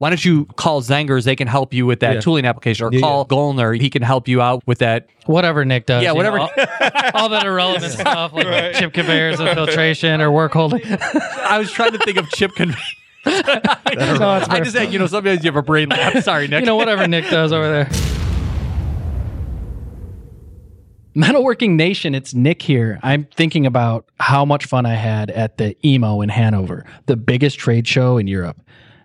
why don't you call Zengers? They can help you with that Yeah. tooling application, or Yeah, call Goellner. He can help you out with that. Whatever Nick does. Yeah, you whatever- know, all, all that irrelevant stuff like chip conveyors and filtration or work holding. I was trying to think of chip conveyors. No, it's I just said, you know, sometimes you have a brain lapse. Sorry, Nick. you know, whatever Nick does over there. Metalworking Nation, it's Nick here. I'm thinking about how much fun I had at the EMO in Hanover, the biggest trade show in Europe.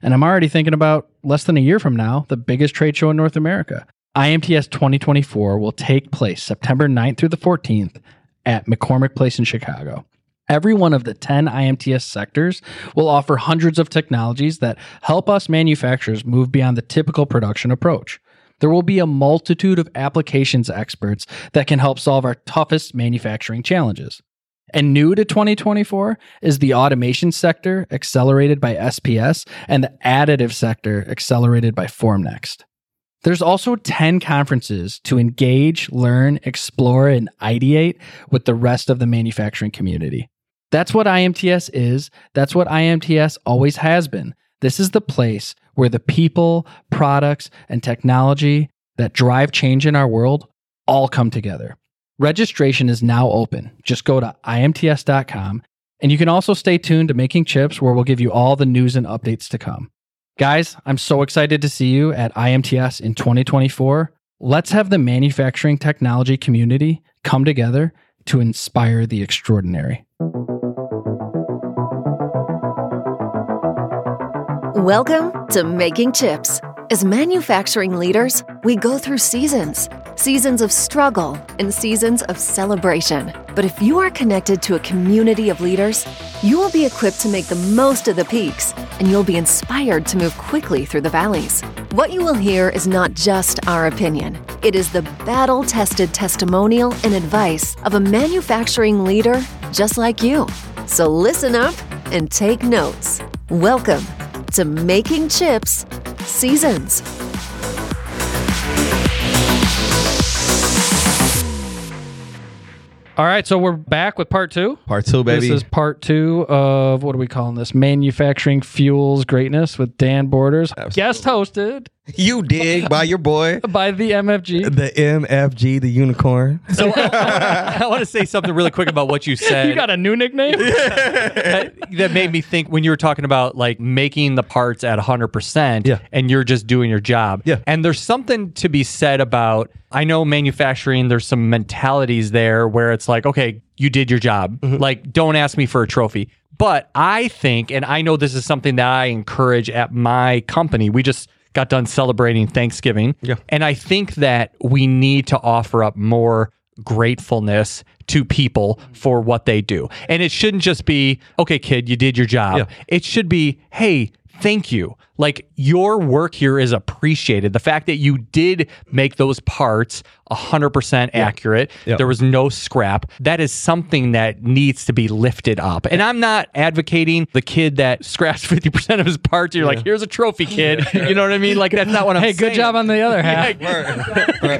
And I'm already thinking about less than a year from now, the biggest trade show in North America. IMTS 2024 will take place September 9th through the 14th at McCormick Place in Chicago. Every one of the 10 IMTS sectors will offer hundreds of technologies that help us manufacturers move beyond the typical production approach. There will be a multitude of applications experts that can help solve our toughest manufacturing challenges. And new to 2024 is the automation sector accelerated by SPS and the additive sector accelerated by Formnext. There's also 10 conferences to engage, learn, explore, and ideate with the rest of the manufacturing community. That's what IMTS is. That's what IMTS always has been. This is the place where the people, products, and technology that drive change in our world all come together. Registration is now open. Just go to imts.com and you can also stay tuned to Making Chips where we'll give you all the news and updates to come. Guys, I'm so excited to see you at IMTS in 2024. Let's have the manufacturing technology community come together to inspire the extraordinary. Welcome to Making Chips. As manufacturing leaders, we go through seasons seasons of struggle and seasons of celebration. But if you are connected to a community of leaders, you will be equipped to make the most of the peaks and you'll be inspired to move quickly through the valleys. What you will hear is not just our opinion, it is the battle tested testimonial and advice of a manufacturing leader just like you. So listen up and take notes. Welcome to Making Chips Seasons. All right, so we're back with part two. Part two, baby. This is part two of what are we calling this? Manufacturing fuels greatness with Dan Borders, guest hosted you dig by your boy, by the MFG. the MFG, the unicorn. So I, want to say something really quick about what you said. You got a new nickname? that, that made me think when you were talking about like making the parts at 100% Yeah. and you're just doing your job. Yeah. And there's something to be said about, I know manufacturing, there's some mentalities there where it's like, okay, you did your job. Mm-hmm. Like, don't ask me for a trophy. But I think, and I know this is something that I encourage at my company, we just got done celebrating Thanksgiving. Yeah. And I think that we need to offer up more gratefulness to people for what they do. And it shouldn't just be, okay, kid, you did your job. Yeah. It should be, hey, thank you. Like your work here is appreciated. The fact that you did make those parts 100% accurate, Yeah. there was no scrap, that is something that needs to be lifted up. And I'm not advocating the kid that scraps 50% of his parts. You're like, here's a trophy, kid. You know what I mean? Like, that's not what I'm hey, good job on the other half.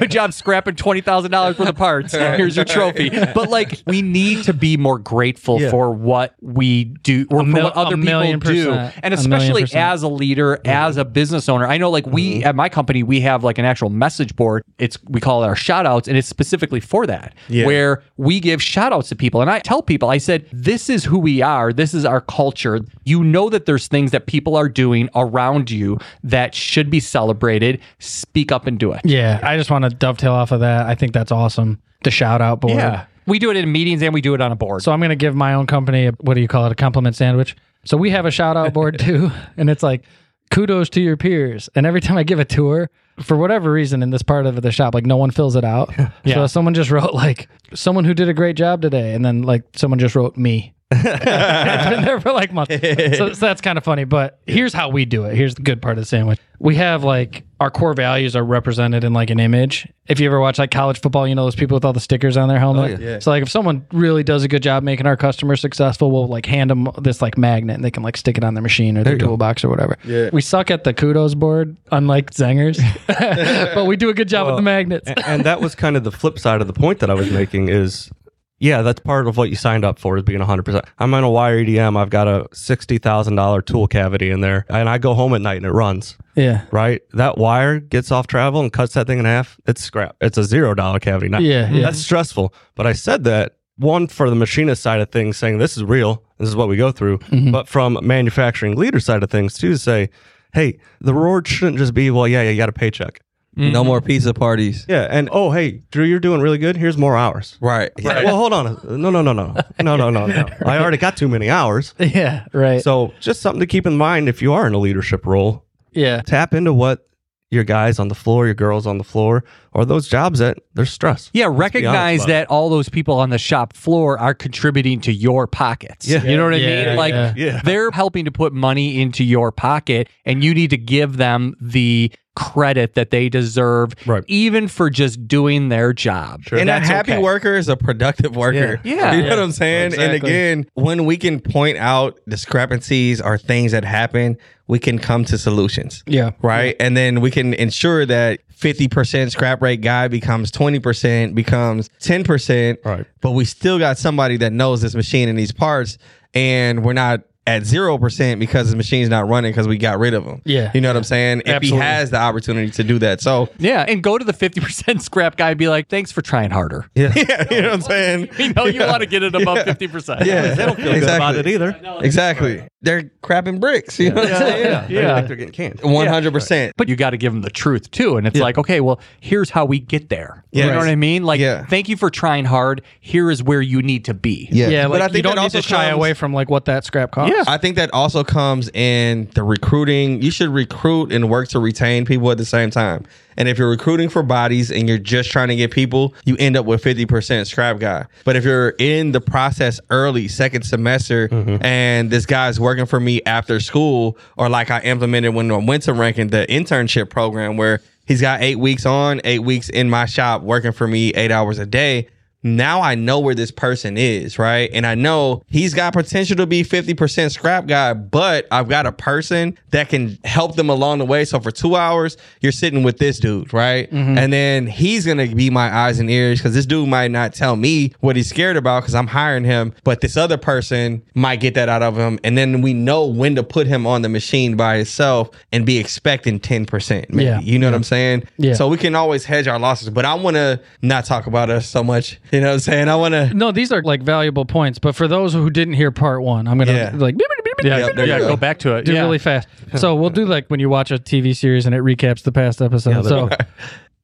Good job scrapping twenty thousand dollars worth of parts. Here's your trophy. But like, we need to be more grateful Yeah. for what we do or mil- for what other people million do, and especially percent. as a leader, Mm-hmm. as a business owner. I know, like we mm-hmm. at my company, we have like an actual message board. It's we call it our shout outs, and it's specifically for that, Yeah. where we give shout outs to people. And I tell people, I said, this is who we are. This is our culture. You know that there's things that people are doing around you that should be celebrated. Speak up and do it. Yeah, I just want to dovetail off of that. I think that's awesome. The shout out board. Yeah. We do it in meetings and we do it on a board. So I'm going to give my own company a, what do you call it? A compliment sandwich. So we have a shout out board too. And it's like, kudos to your peers. And every time I give a tour, for whatever reason in this part of the shop, like no one fills it out. Yeah. So someone just wrote like, someone who did a great job today. And then like someone just wrote me. it's been there for like months. So, so that's kind of funny. But here's how we do it. Here's the good part of the sandwich. We have like our core values are represented in like an image. If you ever watch like college football, you know those people with all the stickers on their helmet. Oh, yeah. Yeah. So like if someone really does a good job making our customers successful, we'll like hand them this like magnet and they can like stick it on their machine or their you go. toolbox or whatever. Yeah. We suck at the kudos board, unlike Zengers, but we do a good job with the magnets. and that was kind of the flip side of the point that I was making is yeah, that's part of what you signed up for is being 100%. I'm on a wire EDM. I've got a $60,000 tool cavity in there and I go home at night and it runs, Yeah. right? That wire gets off travel and cuts that thing in half. It's scrap. It's a zero dollar cavity. Now. Yeah, yeah. That's stressful. But I said that one for the machinist side of things, saying this is real. This is what we go through. Mm-hmm. But from manufacturing leader side of things too, to say, hey, the reward shouldn't just be, well, yeah, yeah, you got a paycheck. No mm-hmm. more pizza parties. Yeah, and oh hey, Drew, you're doing really good. Here's more hours. Right. Right. Well, hold on. No, no, no, no, no, no, no, no. I already got too many hours. Yeah. Right. So just something to keep in mind if you are in a leadership role. yeah. Tap into what your guys on the floor, your girls on the floor, or those jobs that they're stressed. Yeah, Let's recognize about it. that all those people on the shop floor are contributing to your pockets. Yeah. You know what I Yeah, mean? Like yeah. Yeah. they're helping to put money into your pocket and you need to give them the credit that they deserve Right. even for just doing their job. And That's a happy okay. worker is a productive worker. Yeah. Yeah. You know Yeah. what I'm saying? And again, when we can point out discrepancies or things that happen, we can come to solutions. Yeah. Right. And then we can ensure that 50% scrap rate guy becomes 20%, becomes 10%. Right. But we still got somebody that knows this machine and these parts, and we're not at 0% because the machine's not running because we got rid of them. Yeah. You know what I'm saying? If he has the opportunity to do that. So, Yeah, and go to the 50% scrap guy and be like, thanks for trying harder. yeah, you know what I'm saying? We know you want to get it above 50%. Yeah. They don't feel good about it either. Exactly. They're crapping bricks. You know what I'm saying? They think they're getting canned. One hundred percent. But you got to give them the truth too. And it's like, okay, well, here's how we get there. Yeah. You know what I mean? Like, Yeah. thank you for trying hard. Here is where you need to be. Yeah. Like but I think you don't that need to shy comes- away from like what that scrap costs. Yeah. I think that also comes in the recruiting. You should recruit and work to retain people at the same time. And if you're recruiting for bodies and you're just trying to get people, you end up with 50% scrap guy. But if you're in the process early, second semester, mm-hmm. and this guy's working for me after school, or like I implemented when I went to Rankin the internship program where he's got eight weeks on, eight weeks in my shop working for me eight hours a day now I know where this person is, right? And I know he's got potential to be 50% scrap guy, but I've got a person that can help them along the way. So for two hours, you're sitting with this dude, right? Mm-hmm. And then he's going to be my eyes and ears because this dude might not tell me what he's scared about because I'm hiring him, but this other person might get that out of him. And then we know when to put him on the machine by himself and be expecting 10%. Maybe. Yeah. You know what I'm saying? Yeah. So we can always hedge our losses, but I want to not talk about us so much. You know what I'm saying? I want to. No, these are like valuable points. But for those who didn't hear part one, I'm gonna Yeah. like Yeah, Yeah, there you go. go. back to it. do yeah. really fast. So we'll do like when you watch a TV series and it recaps the past episode. so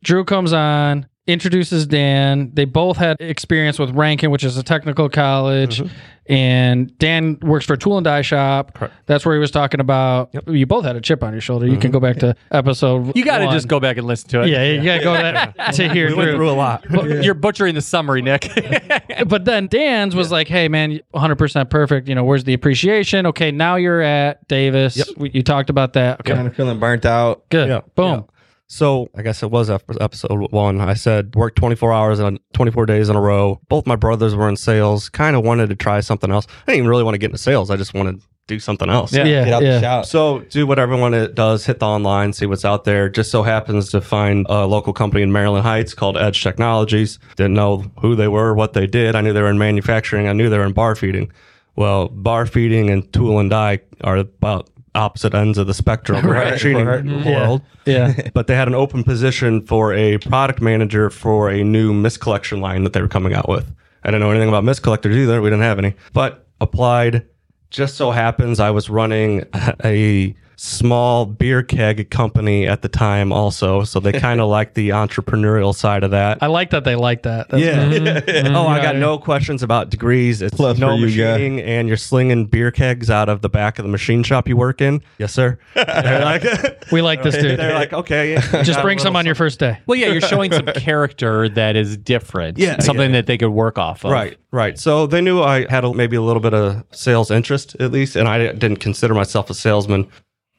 Drew comes on, introduces Dan. They both had experience with Rankin, which is a technical college. Mm-hmm. And Dan works for a tool and die shop. That's where he was talking about. You both had a chip on your shoulder. You can go back to episode. Mm-hmm. You got to just go back and listen to it. Yeah, you gotta go that, to hear We went Drew. through a lot. You're butchering the summary, Nick. but then Dan's was like, "Hey, man, 100 percent perfect. You know, where's the appreciation? Okay, now you're at Davis. We, you talked about that. Okay, Kind of feeling burnt out. good. Yeah. Boom. So I guess it was episode one. I said work 24 hours and 24 days in a row. Both my brothers were in sales. Kind of wanted to try something else. I didn't even really want to get into sales. I just wanted to do something else. Yeah. Yeah, Get out yeah. the shop. So do what everyone it does, hit the online, see what's out there. Just so happens to find a local company in Maryland Heights called Edge Technologies. Didn't know who they were, what they did. I knew they were in manufacturing. I knew they were in bar feeding. Well, bar feeding and tool and die are about opposite ends of the spectrum of Right, machining right. Mm-hmm. world. Yeah. But they had an open position for a product manager for a new mist collection line that they were coming out with. I didn't know anything about mist collectors either. We didn't have any, but applied. Just so happens I was running a small beer keg company at the time also. So they kind of like the entrepreneurial side of that. I like that they like that. That's Yeah. Mm-hmm. Mm-hmm. oh, I got no questions about degrees. It's Plus no for you, guy. machining, and you're slinging beer kegs out of the back of the machine shop you work in. Yes, sir. They're like, We like this dude. they're like, okay, yeah, Just got a bring some little on your first day. well, yeah, you're showing some character that is different. Yeah, Something that they could work off of. Right, right. So they knew I had a, maybe a little bit of sales interest at least, and I didn't consider myself a salesman.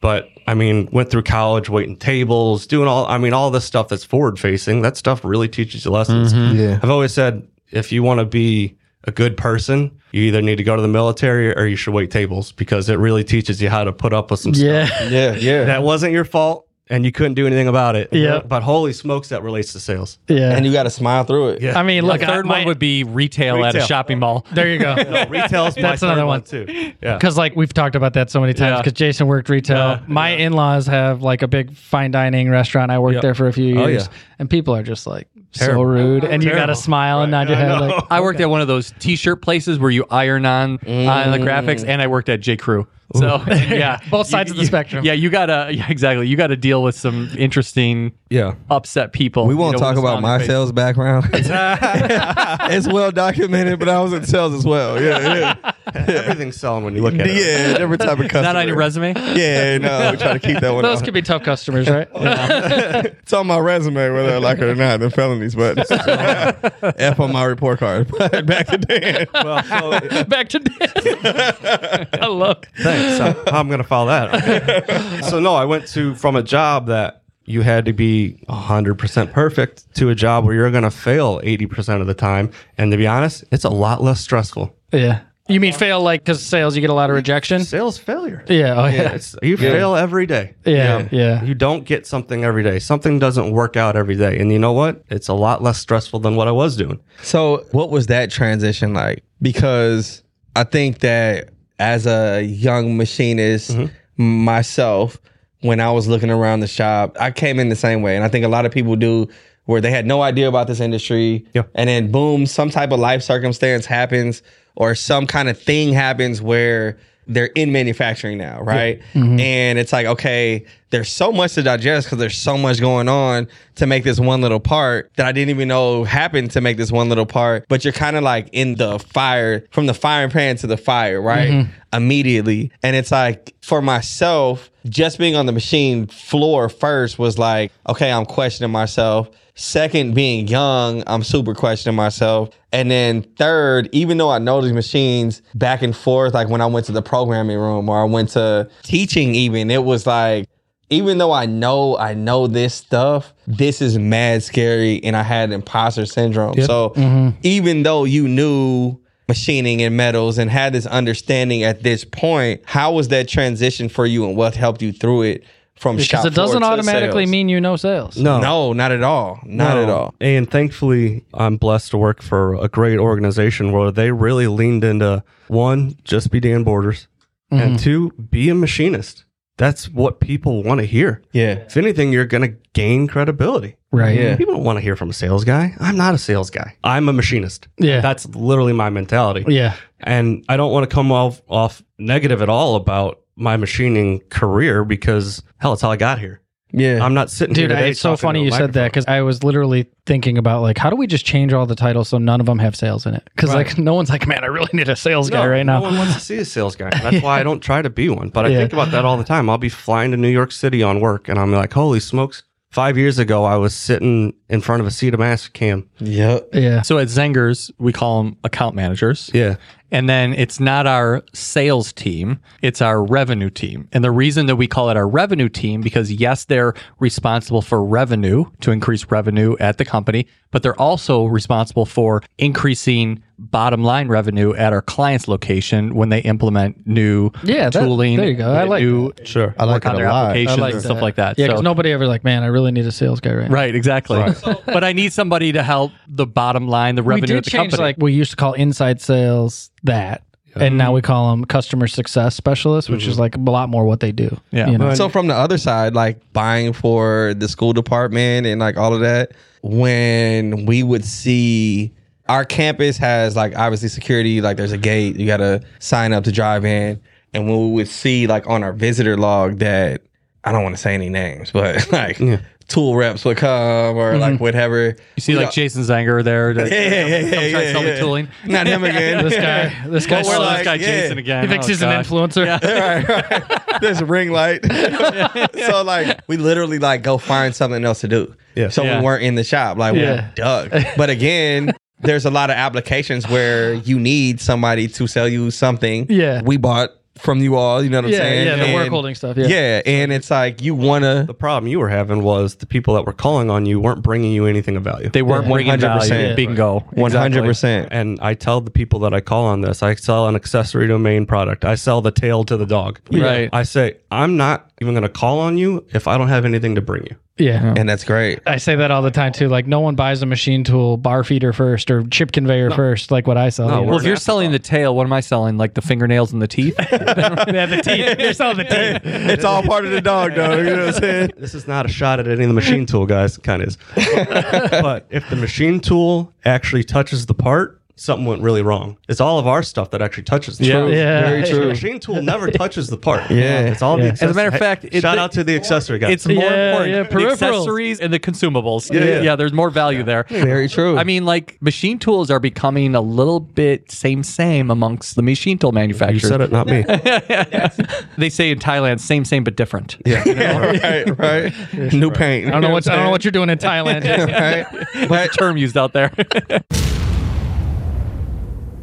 But I mean, went through college, waiting tables, doing all. I mean, all this stuff that's forward facing. That stuff really teaches you lessons. Mm-hmm. Yeah. I've always said if you want to be a good person, you either need to go to the military or you should wait tables because it really teaches you how to put up with some stuff. Yeah. Yeah. Yeah. That wasn't your fault. And you couldn't do anything about it. Yeah. But holy smokes, that relates to sales. Yeah. and you got to smile through it. Yeah. I mean, look, the third I, my, one would be retail, at a shopping mall. there you go. No, retail's my That's third another one one. too. Yeah. Because like we've talked about that so many times. Yeah. Because Jason worked retail. Yeah. My in-laws have like a big fine dining restaurant. I worked Yep. there for a few Oh, years, yeah. and people are just like so Terrible. rude, and you got to Terrible. smile and nod your I head. know. Like, I worked at one of those T-shirt places where you iron on on the graphics, mm. and I worked at J. Crew. So yeah, Both sides You- of the you- spectrum. Yeah, you gotta yeah, exactly. You got to deal with some interesting, yeah. upset people. We you won't know, talk with a smile about my sales background. it's well documented, but I was in sales as well. Yeah, yeah, Everything's selling when you look at it. yeah. Different type of customer. Not on your resume. Yeah, no. We try to keep that one. those off. could be tough customers, right? It's on my resume, whether I like it or not. The felonies, but uh, F on my report card. Back to Dan. Well, so, Back to Dan. I love. thanks. I'm, I'm going to follow that. so no, I went to from a job that you had to be 100% perfect to a job where you're going to fail 80% of the time. And to be honest, it's a lot less stressful. Yeah. You mean fail like because sales you get a lot of rejection? Sales failure. Yeah. Oh yeah. It's, you fail every day. Yeah, yeah. You don't get something every day. Something doesn't work out every day. And you know what? It's a lot less stressful than what I was doing. So, what was that transition like? Because I think that as a young machinist mm-hmm. myself, when I was looking around the shop, I came in the same way. And I think a lot of people do where they had no idea about this industry. Yeah. And then, boom, some type of life circumstance happens or some kind of thing happens where they're in manufacturing now, right? Mm-hmm. And it's like, okay, there's so much to digest because there's so much going on to make this one little part that I didn't even know happened to make this one little part. But you're kind of like in the fire, from the firing pan to the fire, right? Mm-hmm. Immediately. And it's like, for myself, just being on the machine floor first was like, okay, I'm questioning myself. Second, being young, I'm super questioning myself. And then third, even though I know these machines back and forth, like when I went to the programming room or I went to teaching, even, it was like, even though I know I know this stuff, this is mad scary and I had imposter syndrome. So mm-hmm. even though you knew machining and metals and had this understanding at this point, how was that transition for you and what helped you through it from Because shop it doesn't automatically sales? mean you know sales. No. No, not at all. Not at all. And thankfully, I'm blessed to work for a great organization where they really leaned into one, just be Dan Borders, and mm-hmm. two, be a machinist. That's what people want to hear. Yeah. If anything, you're going to gain credibility. Right. Yeah. People don't want to hear from a sales guy. I'm not a sales guy. I'm a machinist. Yeah. That's literally my mentality. Yeah. And I don't want to come off, off negative at all about my machining career because hell, it's how I got here. Yeah. I'm not sitting Dude, here I, today it's so funny you said that because I was literally thinking about like, how do we just change all the titles so none of them have sales in it? Because like, no one's like, man, I really need a sales guy right now. No one wants to see a sales guy. That's why I don't try to be one. But I Yeah. think about that all the time. I'll be flying to New York City on work, and I'm like, holy smokes! Five years ago, I was sitting in front of a Cedar Master cam. Yep. yeah. So at Zengers, we call them account managers. Yeah, And then it's not our sales team, it's our revenue team. And the reason that we call it our revenue team, because yes, they're responsible for revenue to increase revenue at the company, but they're also responsible for increasing bottom line revenue at our client's location when they implement new Yeah, that- tooling. there you go. I like new, sure. I like work on a their lot. applications I like and stuff like that. Yeah, So- because nobody ever like, man, I really need a sales guy right now. Right, exactly. but I need somebody to help the bottom line, the We revenue did at the change company. like we used to call inside sales that. And now we call them customer success specialists, which is mm-hmm. like a lot more what they do. Yeah. You know? So from the other side, like buying for the school department and like all of that, when we would see our campus has like obviously security, like there's a gate, you gotta sign up to drive in. And when we would see like on our visitor log that I don't want to say any names, but like tool reps would come or like mm-hmm. whatever. you see like Jason Zenger there. To, Yeah, yeah, yeah, come try yeah, to sell me yeah. tooling. Not him again. this guy, this guy, But we're Oh, like, this guy yeah. Jason again. he thinks Oh, he's God. an influencer. right, right. There's a ring light. so like we literally like go find something else to do. Yeah. So Yeah. we weren't in the shop. Like Yeah. we dug. But again, there's a lot of applications where you need somebody to sell you something. Yeah. We bought from you all, you know what I'm Yeah, saying? yeah, the work holding stuff. Yeah. Yeah. And it's like you wanna The problem you were having was the people that were calling on you weren't bringing you anything of value. They weren't Yeah. bringing 100%. value. Bingo. one hundred percent. and I tell the people that I call on this, I sell an accessory to a main product. I sell the tail to the dog. Right. I say, I'm not even going to call on you if I don't have anything to bring you. Yeah. And that's great. I say that all the time too. Like no one buys a machine tool bar feeder first or chip conveyor first, like what I sell. No. Well, if you're selling the tail, what am I selling? Like the fingernails and the teeth? yeah, the teeth. You're selling the teeth. it's all part of the dog, though. You know what I'm saying? This is not a shot at any of the machine tool guys, kind of is. but if the machine tool actually touches the part, something went really wrong. It's all of our stuff that actually touches the part. Yeah. Very The true. machine tool never touches the part. Yeah. it's all the Yeah. accessories. As a matter of fact, it- shout out to the accessory guys. It's more Yeah, important. yeah, the peripherals. accessories and the consumables. Yeah, yeah. there's more value there. Very true. I mean, like machine tools are becoming a little bit same same amongst the machine tool manufacturers. you manufacturers. said it, not me. They say in Thailand, same same but different. Yeah. right, right. New paint. I don't know what I don't know what you're doing in Thailand. right? But Term used out there.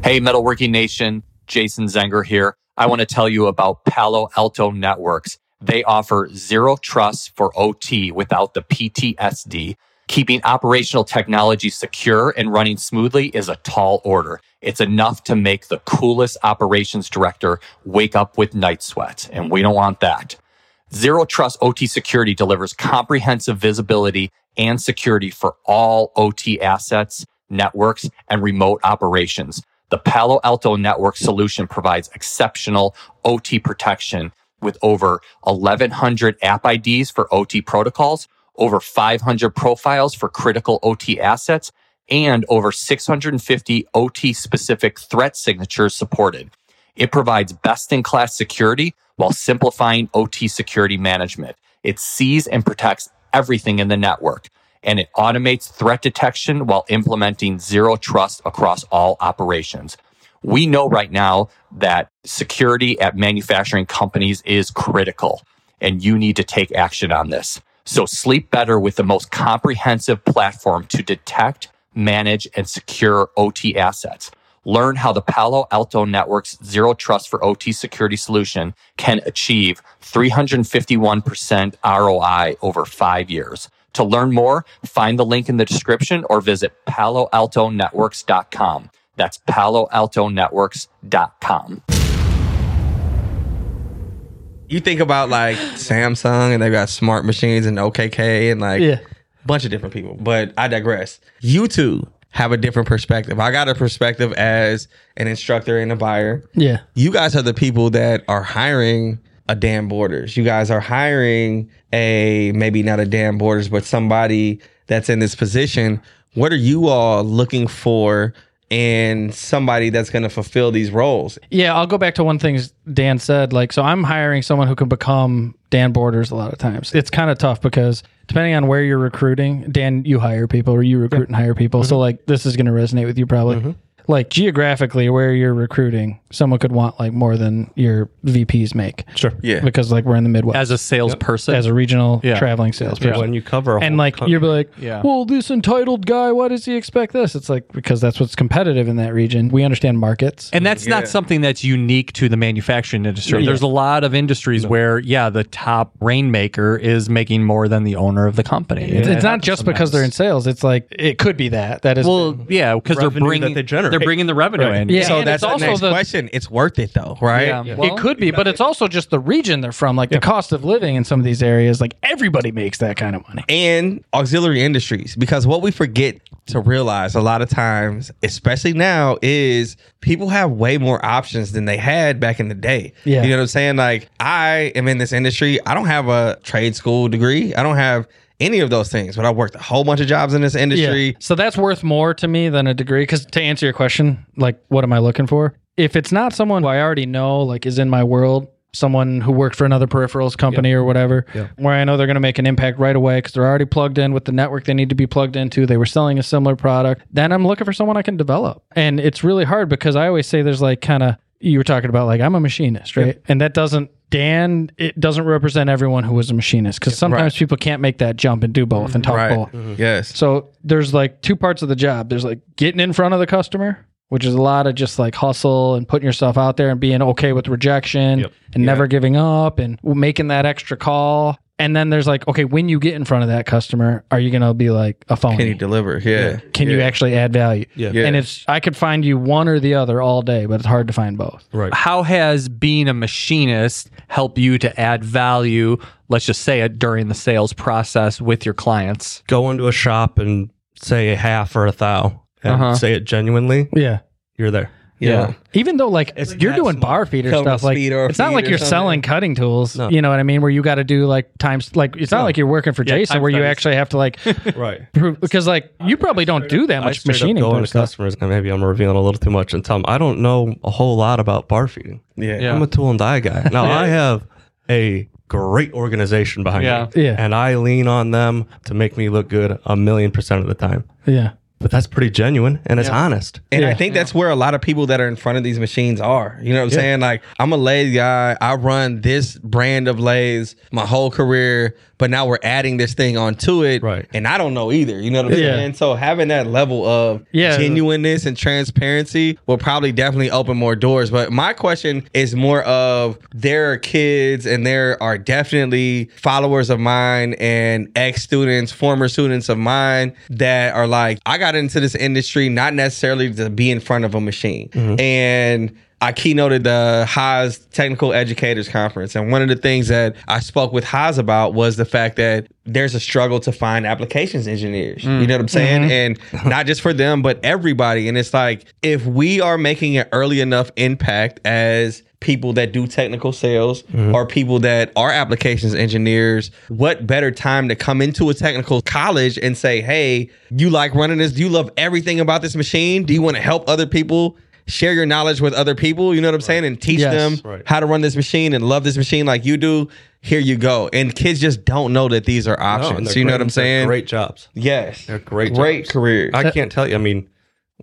Hey, Metalworking Nation, Jason Zenger here. I want to tell you about Palo Alto Networks. They offer zero trust for OT without the PTSD. Keeping operational technology secure and running smoothly is a tall order. It's enough to make the coolest operations director wake up with night sweats, and we don't want that. Zero Trust OT Security delivers comprehensive visibility and security for all OT assets, networks, and remote operations. The Palo Alto Network solution provides exceptional OT protection with over 1,100 app IDs for OT protocols, over 500 profiles for critical OT assets, and over 650 OT specific threat signatures supported. It provides best in class security while simplifying OT security management. It sees and protects everything in the network and it automates threat detection while implementing zero trust across all operations. We know right now that security at manufacturing companies is critical and you need to take action on this. So sleep better with the most comprehensive platform to detect, manage, and secure OT assets. Learn how the Palo Alto Network's zero trust for OT security solution can achieve 351% ROI over five years. To learn more, find the link in the description or visit paloaltonetworks.com. That's paloaltonetworks.com. you think about like Samsung and they've got smart machines and OKK and like Yeah. a bunch of different people. But I digress. You two have a different perspective. I got a perspective as an instructor and a buyer. yeah. You guys are the people that are hiring a Dan Borders. You guys are hiring a maybe not a Dan Borders, but somebody that's in this position. What are you all looking for in somebody that's going to fulfill these roles? Yeah, I'll go back to one thing Dan said. Like, so I'm hiring someone who can become Dan Borders a lot of times. It's kind of tough because depending on where you're recruiting, Dan, you hire people or you recruit and hire people. So, mm-hmm. like, this is going to resonate with you probably. Mm-hmm. Like, geographically, where you're recruiting, someone could want like more than your VPs make. Sure. Yeah. Because, like, we're in the Midwest As a salesperson, as a regional Yeah. traveling salesperson. When you cover a and whole like country- you're like, Yeah. well, this entitled guy, why does he expect this? It's like because that's what's competitive in that region. We understand markets. And that's Yeah. not something that's unique to the manufacturing industry. Yeah. There's a lot of industries where, yeah, the top rainmaker is making more than the owner of the company. it's, it's not just because they're in sales. It's like it could be that. That is well, yeah, because they're Revenue that bringing they generate. They're bringing the revenue in. Yeah, so and that's it's the next the- question. It's worth it though, right? Yeah. it could be, but it's also just the region they're from. Like the cost of living in some of these areas, like everybody makes that kind of money. and auxiliary industries because what we forget to realize a lot of times especially now is people have way more options than they had back in the day Yeah. you know what i'm saying like i am in this industry i don't have a trade school degree i don't have any of those things but i worked a whole bunch of jobs in this industry So that's worth more to me than a degree. Because to answer your question, like, what am I looking for? If it's not someone who I already know, like, is in my world, someone who worked for another peripherals company or whatever, where I know they're going to make an impact right away because they're already plugged in with the network they need to be plugged into. They were selling a similar product. Then I'm looking for someone I can develop. And it's really hard because I always say there's like kind of, you were talking about like, I'm a machinist, right? And that doesn't, Dan, it doesn't represent everyone who was a machinist because sometimes people can't make that jump and do both and talk right both. Mm-hmm. yes So there's like two parts of the job. There's like getting in front of the customer, which is a lot of just like hustle and putting yourself out there and being okay with rejection and never giving up and making that extra call. And then there's like, okay, when you get in front of that customer, are you gonna be like a phone? Can he deliver? Yeah. Can you actually add value? Yeah. Yeah. And it's I could find you one or the other all day, but it's hard to find both. Right. How has being a machinist help you to add value? Let's just say it during the sales process with your clients. Go into a shop and say a half or a thou and Uh-huh. say it genuinely, Yeah. you're there. Yeah. Even though like It's you're doing bar feeder stuff, like speed it's not like you're something. selling cutting tools. No. You know what I mean? Where you got to do like times like it's not like you're working for Yeah, Jason time where you actually have to like Right. prove because like you probably don't do that much straight machining. go type into stuff. customers and maybe I'm revealing a little too much and tell them I don't know a whole lot about bar feeding. Yeah. Yeah. I'm a tool and die guy. Now I have a great organization behind Yeah. me. Yeah. And I lean on them to make me look good a million percent of the time. Yeah. But that's pretty genuine and it's honest. And I Yeah. think that's where a lot of people that are in front of these machines are. You know what I'm saying? Like, I'm a lathe guy. I run this brand of lathes my whole career, but now we're adding this thing onto it. Right. And I don't know either. You know what I'm Yeah. saying? So having that level of Yeah. genuineness and transparency will probably definitely open more doors. But my question is more of there are kids and there are definitely followers of mine and ex students, former students of mine that are like, I got into this industry not necessarily to be in front of a machine. Mm-hmm. And I keynoted the Haas Technical Educators Conference. And one of the things that I spoke with Haas about was the fact that there's a struggle to find applications engineers. You know what I'm mm. saying? Mm-hmm. And not just for them, but everybody. And it's like, if we are making an early enough impact as people that do technical sales mm-hmm. or people that are applications engineers, what better time to come into a technical college and say, hey, you like running this? Do you love everything about this machine? Do you want to help other people? Share your knowledge with other people, you know what I'm saying, and teach Yes. them Right. how to run this machine and love this machine like you do. Here you go. And kids just don't know that these are options. they're you know what I'm saying? Great jobs. Yes. They're great Great jobs. career. I can't tell you. I mean,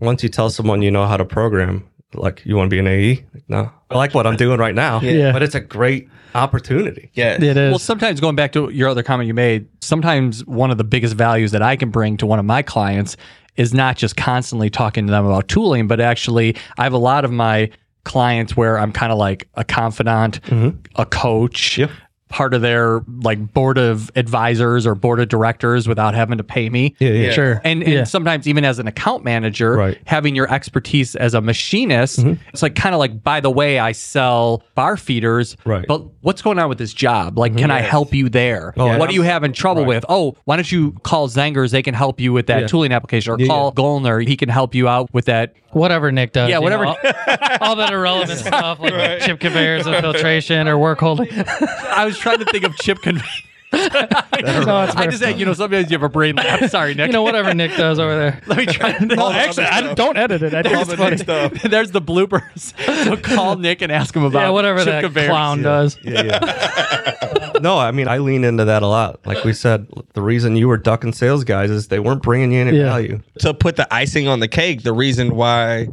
once you tell someone you know how to program, like you want to be an AE, like, no, I like what I'm doing right now. Yeah. but it's a great opportunity. Yeah. It is. Well, sometimes going back to your other comment you made, sometimes one of the biggest values that I can bring to one of my clients is not just constantly talking to them about tooling, but actually, I have a lot of my clients where I'm kind of like a confidant, mm-hmm. a coach. Yeah. Part of their like board of advisors or board of directors without having to pay me. Yeah, yeah. sure. And, and yeah. sometimes even as an account manager, Right. having your expertise as a machinist, mm-hmm. it's like kind of like, by the way, I sell bar feeders, Right. but what's going on with this job? Like, mm-hmm. can I help you there? Oh, what are you having trouble with? Oh, why don't you call Zengers? They can help you with that Yeah. tooling application, or Yeah, call Goellner. He can help you out with that. whatever Nick does. Yeah, whatever- know, all, all that irrelevant stuff like chip conveyors and filtration or work holding. I was trying to think of chip convey. no, it's I just said, you know, sometimes you have a brain lapse. Sorry, Nick. you know whatever Nick does over there. Let me try. To No, actually, I don't edit it. I think it's funny. There's the bloopers. So call Nick and ask him about Yeah, whatever chip that conveyors. clown does. Yeah, yeah. no, I mean, I lean into that a lot. Like we said, the reason you were ducking sales guys is they weren't bringing you any Yeah. value. to put the icing on the cake, the reason why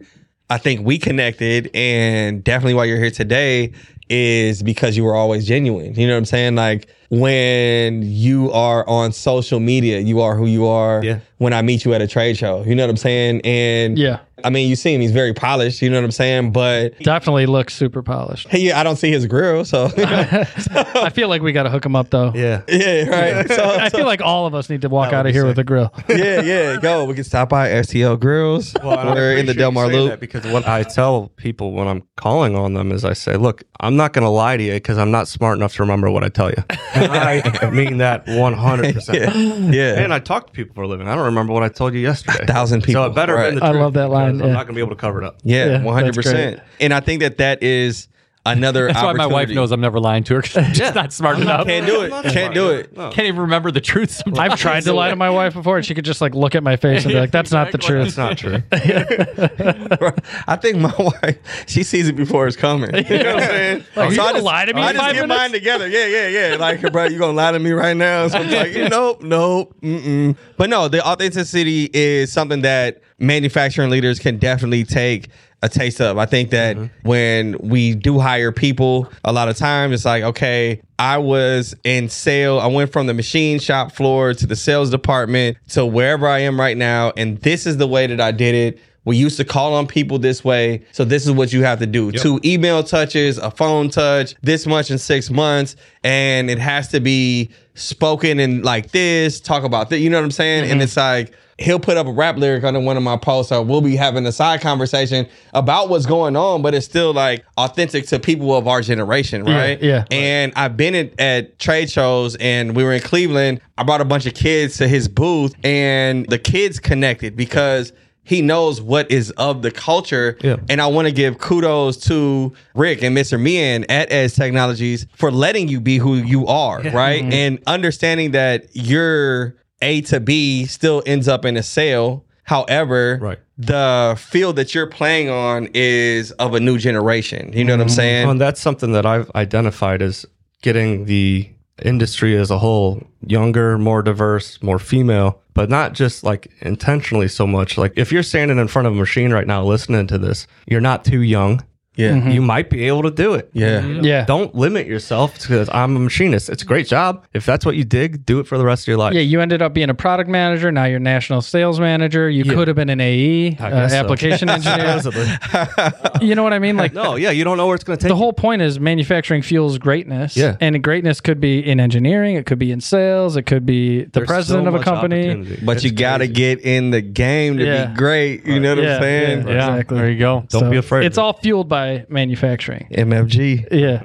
I think we connected and definitely why you're here today is because you were always genuine. You know what I'm saying? Like when you are on social media, you are who you are Yeah. When I meet you at a trade show. You know what I'm saying? And Yeah. I mean, you see him, he's very polished, you know what I'm saying? But Definitely looks super polished. hey, I don't see his grill, so I feel like we got to hook him up though. Yeah. yeah, right. So, I feel like all of us need to walk out of here sick. with a grill. yeah, yeah, go. We can stop by STL Grills. We're in the Delmar Loop. because what I tell people when I'm calling on them is I say, look, I'm not going to lie to you because I'm not smart enough to remember what I tell you. I mean that 100%. Yeah. And I talk to people for a living. I don't remember what I told you yesterday. A thousand people, So it better right. been the I truth love that line, because I'm not going to be able to cover it up. Yeah, Yeah, one hundred percent. And I think that that is another. That's why my wife knows I'm never lying to her. 'cause she's just not smart enough. Can't do it. Can't do it. No. Can't even remember the truth. Sometimes. I've tried to lie to my wife before, and she could just like look at my face and be like, "That's not the truth." That's not true. I think my wife, she sees it before it's coming. You know what I'm saying? Like, you I gonna just, lie to me I just get minutes? mine together. Yeah, yeah, yeah. Like, bro, you gonna lie to me right now? So I'm like, nope, nope, mm-mm. But no, the authenticity is something that manufacturing leaders can definitely take a taste of. I think that mm-hmm. when we do hire people, a lot of times it's like, okay, I was in sale. I went from the machine shop floor to the sales department to wherever I am right now, and this is the way that I did it. We used to call on people this way. So this is what you have to do. Two email touches, a phone touch, this much in six months. And it has to be spoken and like this, talk about that. You know what I'm saying? And mm-hmm. it's like he'll put up a rap lyric under one of my posts, or we'll be having a side conversation about what's going on, but it's still like authentic to people of our generation, right? yeah. And I've been at, at trade shows and we were in Cleveland. I brought a bunch of kids to his booth and the kids connected because he knows what is of the culture. Yeah. And I want to give kudos to Rick and Mr. Meehan at Edge Technologies for letting you be who you are, right? Mm-hmm. And understanding that your A to B still ends up in a sale. However, Right. the field that you're playing on is of a new generation. You know what I'm mm-hmm. saying? Well, and that's something that I've identified as getting the industry as a whole younger, more diverse, more female, but not just like intentionally so much. Like if you're standing in front of a machine right now listening to this, you're not too young. Yeah. You might be able to do it. Yeah. Yeah. Don't limit yourself because I'm a machinist. It's a great job. If that's what you dig, do it for the rest of your life. Yeah, you ended up being a product manager. Now you're national sales manager. You could have been an AE, uh, guess so. application engineer. You know what I mean? Like no, yeah, you don't know where it's going to take the you. whole point is manufacturing fuels greatness. Yeah. And greatness could be in engineering, it could be in sales, it could be the There's president so of a company. But It's you got to get in the game to Yeah. be great. You know what Yeah, I'm saying? yeah. Yeah, Exactly. there you go. Don't So be afraid. It's all fueled by manufacturing. MFG. Yeah.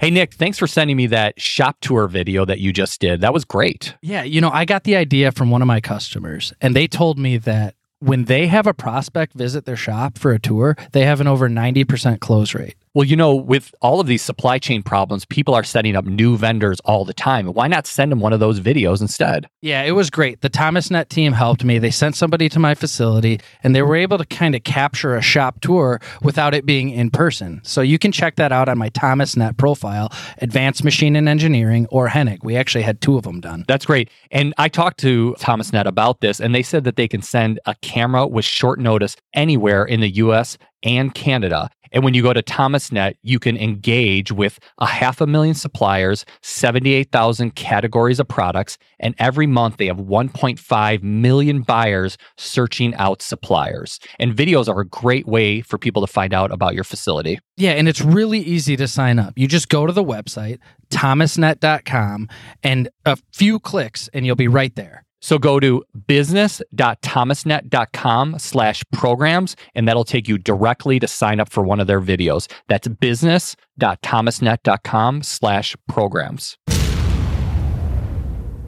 Hey, Nick, thanks for sending me that shop tour video that you just did. That was great. Yeah, you know, I got the idea from one of my customers, and they told me that when they have a prospect visit their shop for a tour, they have an over 90% close rate. Well, you know, with all of these supply chain problems, people are setting up new vendors all the time. Why not send them one of those videos instead? Yeah, it was great. The ThomasNet team helped me. They sent somebody to my facility and they were able to kind of capture a shop tour without it being in person. So you can check that out on my ThomasNet profile, Advanced Machine and Engineering or Hennig. We actually had two of them done. That's great. And I talked to ThomasNet about this, and they said that they can send a camera with short notice anywhere in the US and Canada. And when you go to ThomasNet, you can engage with a half a million suppliers, 78,000 categories of products, and every month they have 1.5 million buyers searching out suppliers. And videos are a great way for people to find out about your facility. Yeah, and it's really easy to sign up. You just go to the website, thomasnet.com, and a few clicks and you'll be right there. So go to business.thomasnet.com slash programs, and that'll take you directly to sign up for one of their videos. That's business.thomasnet.com slash programs.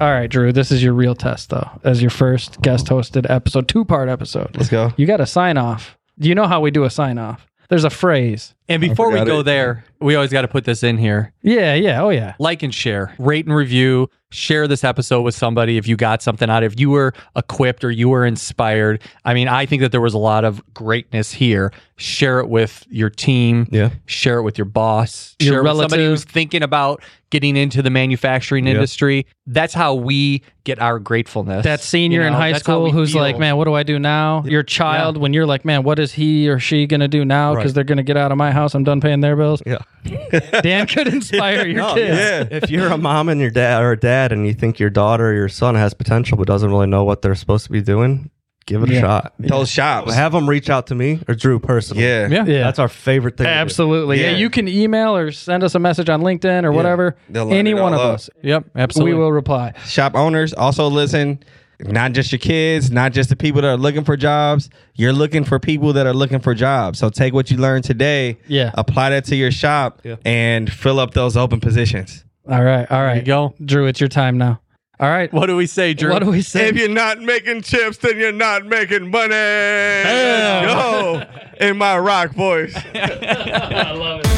All right, Drew, this is your real test, though, as your first guest hosted episode, two part episode. Let's go. You got a sign off. Do you know how we do a sign off? There's a phrase. And before we go it. there, we always got to put this in here. Yeah, yeah, oh yeah. Like and share, rate and review, share this episode with somebody if you got something out of if you were equipped or you were inspired. I mean, I think that there was a lot of greatness here. Share it with your team. Yeah. Share it with your boss. Your share it with somebody relative. who's thinking about getting into the manufacturing Yeah. industry. That's how we get our gratefulness. That senior You in high school who's feel. like, man, what do I do now? Your child, when you're like, man, what is he or she going to do now? Because Right. they're going to get out of my house. I'm done paying their bills. Yeah. Dan could inspire your No, kids. Yeah. if you're a mom and your dad or a dad and you think your daughter or your son has potential but doesn't really know what they're supposed to be doing, give it Yeah. a shot. Those shops. Have them reach out to me or Drew personally. Yeah. Yeah. Yeah. That's our favorite thing. to do. Absolutely. Yeah. Yeah. you can email or send us a message on LinkedIn or whatever. They'll line Any it one all of up. us. Yep, absolutely. We will reply. Shop owners also listen. Not just your kids, not just the people that are looking for jobs. You're looking for people that are looking for jobs. So take what you learned today, Yeah. apply that to your shop, Yeah. and fill up those open positions. All right. All There you go. Drew, it's your time now. All right. What do we say, Drew? What do we say? If you're not making chips, then you're not making money. Let's go in my rock voice. I love it.